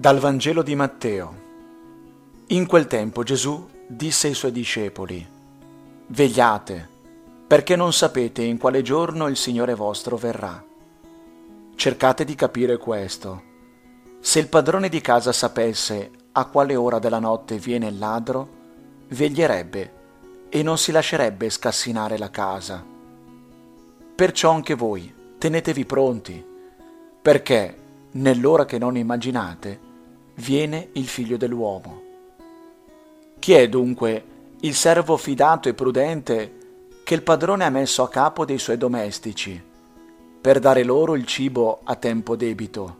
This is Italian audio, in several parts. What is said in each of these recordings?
Dal Vangelo di Matteo. In quel tempo Gesù disse ai suoi discepoli, Vegliate, perché non sapete in quale giorno il Signore vostro verrà. Cercate di capire questo. Se il padrone di casa sapesse a quale ora della notte viene il ladro, veglierebbe e non si lascerebbe scassinare la casa. Perciò anche voi tenetevi pronti, perché nell'ora che non immaginate, viene il figlio dell'uomo. Chi è dunque il servo fidato e prudente che il padrone ha messo a capo dei suoi domestici, per dare loro il cibo a tempo debito?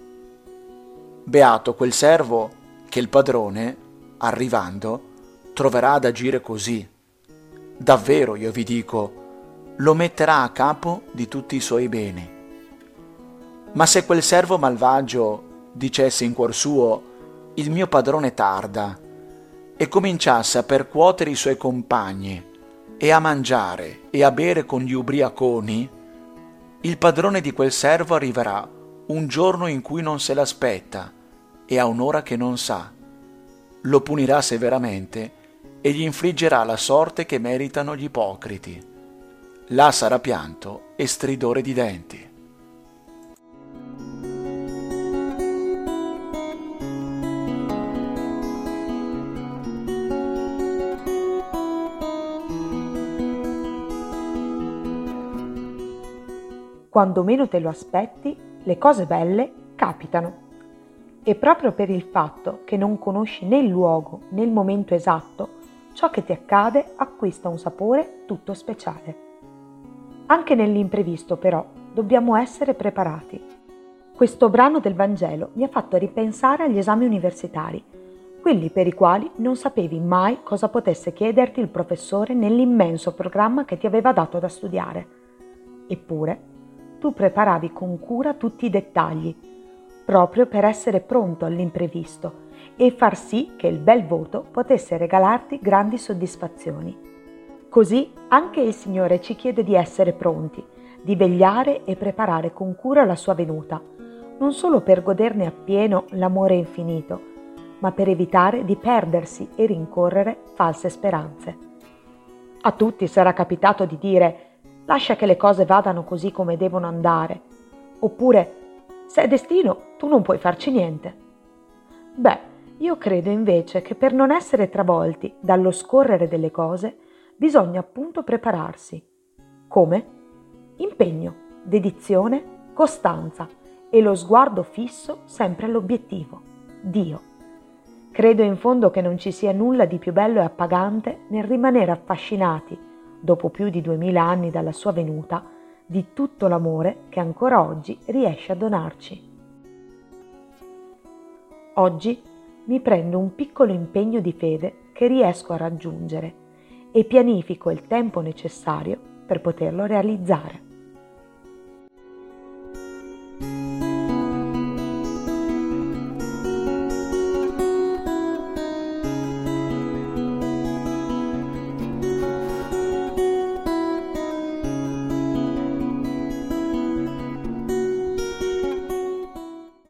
Beato quel servo che il padrone, arrivando, troverà ad agire così. Davvero, io vi dico, lo metterà a capo di tutti i suoi beni. Ma se quel servo malvagio dicesse in cuor suo, il mio padrone tarda, e cominciasse a percuotere i suoi compagni e a mangiare e a bere con gli ubriaconi, il padrone di quel servo arriverà un giorno in cui non se l'aspetta e a un'ora che non sa. Lo punirà severamente e gli infliggerà la sorte che meritano gli ipocriti. Là sarà pianto e stridore di denti. Quando meno te lo aspetti, le cose belle capitano. E proprio per il fatto che non conosci né il luogo né il momento esatto, ciò che ti accade acquista un sapore tutto speciale. Anche nell'imprevisto, però, dobbiamo essere preparati. Questo brano del Vangelo mi ha fatto ripensare agli esami universitari, quelli per i quali non sapevi mai cosa potesse chiederti il professore nell'immenso programma che ti aveva dato da studiare. Eppure, tu preparavi con cura tutti i dettagli, proprio per essere pronto all'imprevisto e far sì che il bel voto potesse regalarti grandi soddisfazioni. Così anche il Signore ci chiede di essere pronti, di vegliare e preparare con cura la sua venuta, non solo per goderne appieno l'amore infinito, ma per evitare di perdersi e rincorrere false speranze. A tutti sarà capitato di dire lascia che le cose vadano così come devono andare. Oppure, se è destino, tu non puoi farci niente. Beh, io credo invece che per non essere travolti dallo scorrere delle cose, bisogna appunto prepararsi. Come? Impegno, dedizione, costanza e lo sguardo fisso sempre all'obiettivo, Dio. Credo in fondo che non ci sia nulla di più bello e appagante nel rimanere affascinati dopo più di duemila anni dalla sua venuta, di tutto l'amore che ancora oggi riesce a donarci. Oggi mi prendo un piccolo impegno di fede che riesco a raggiungere e pianifico il tempo necessario per poterlo realizzare.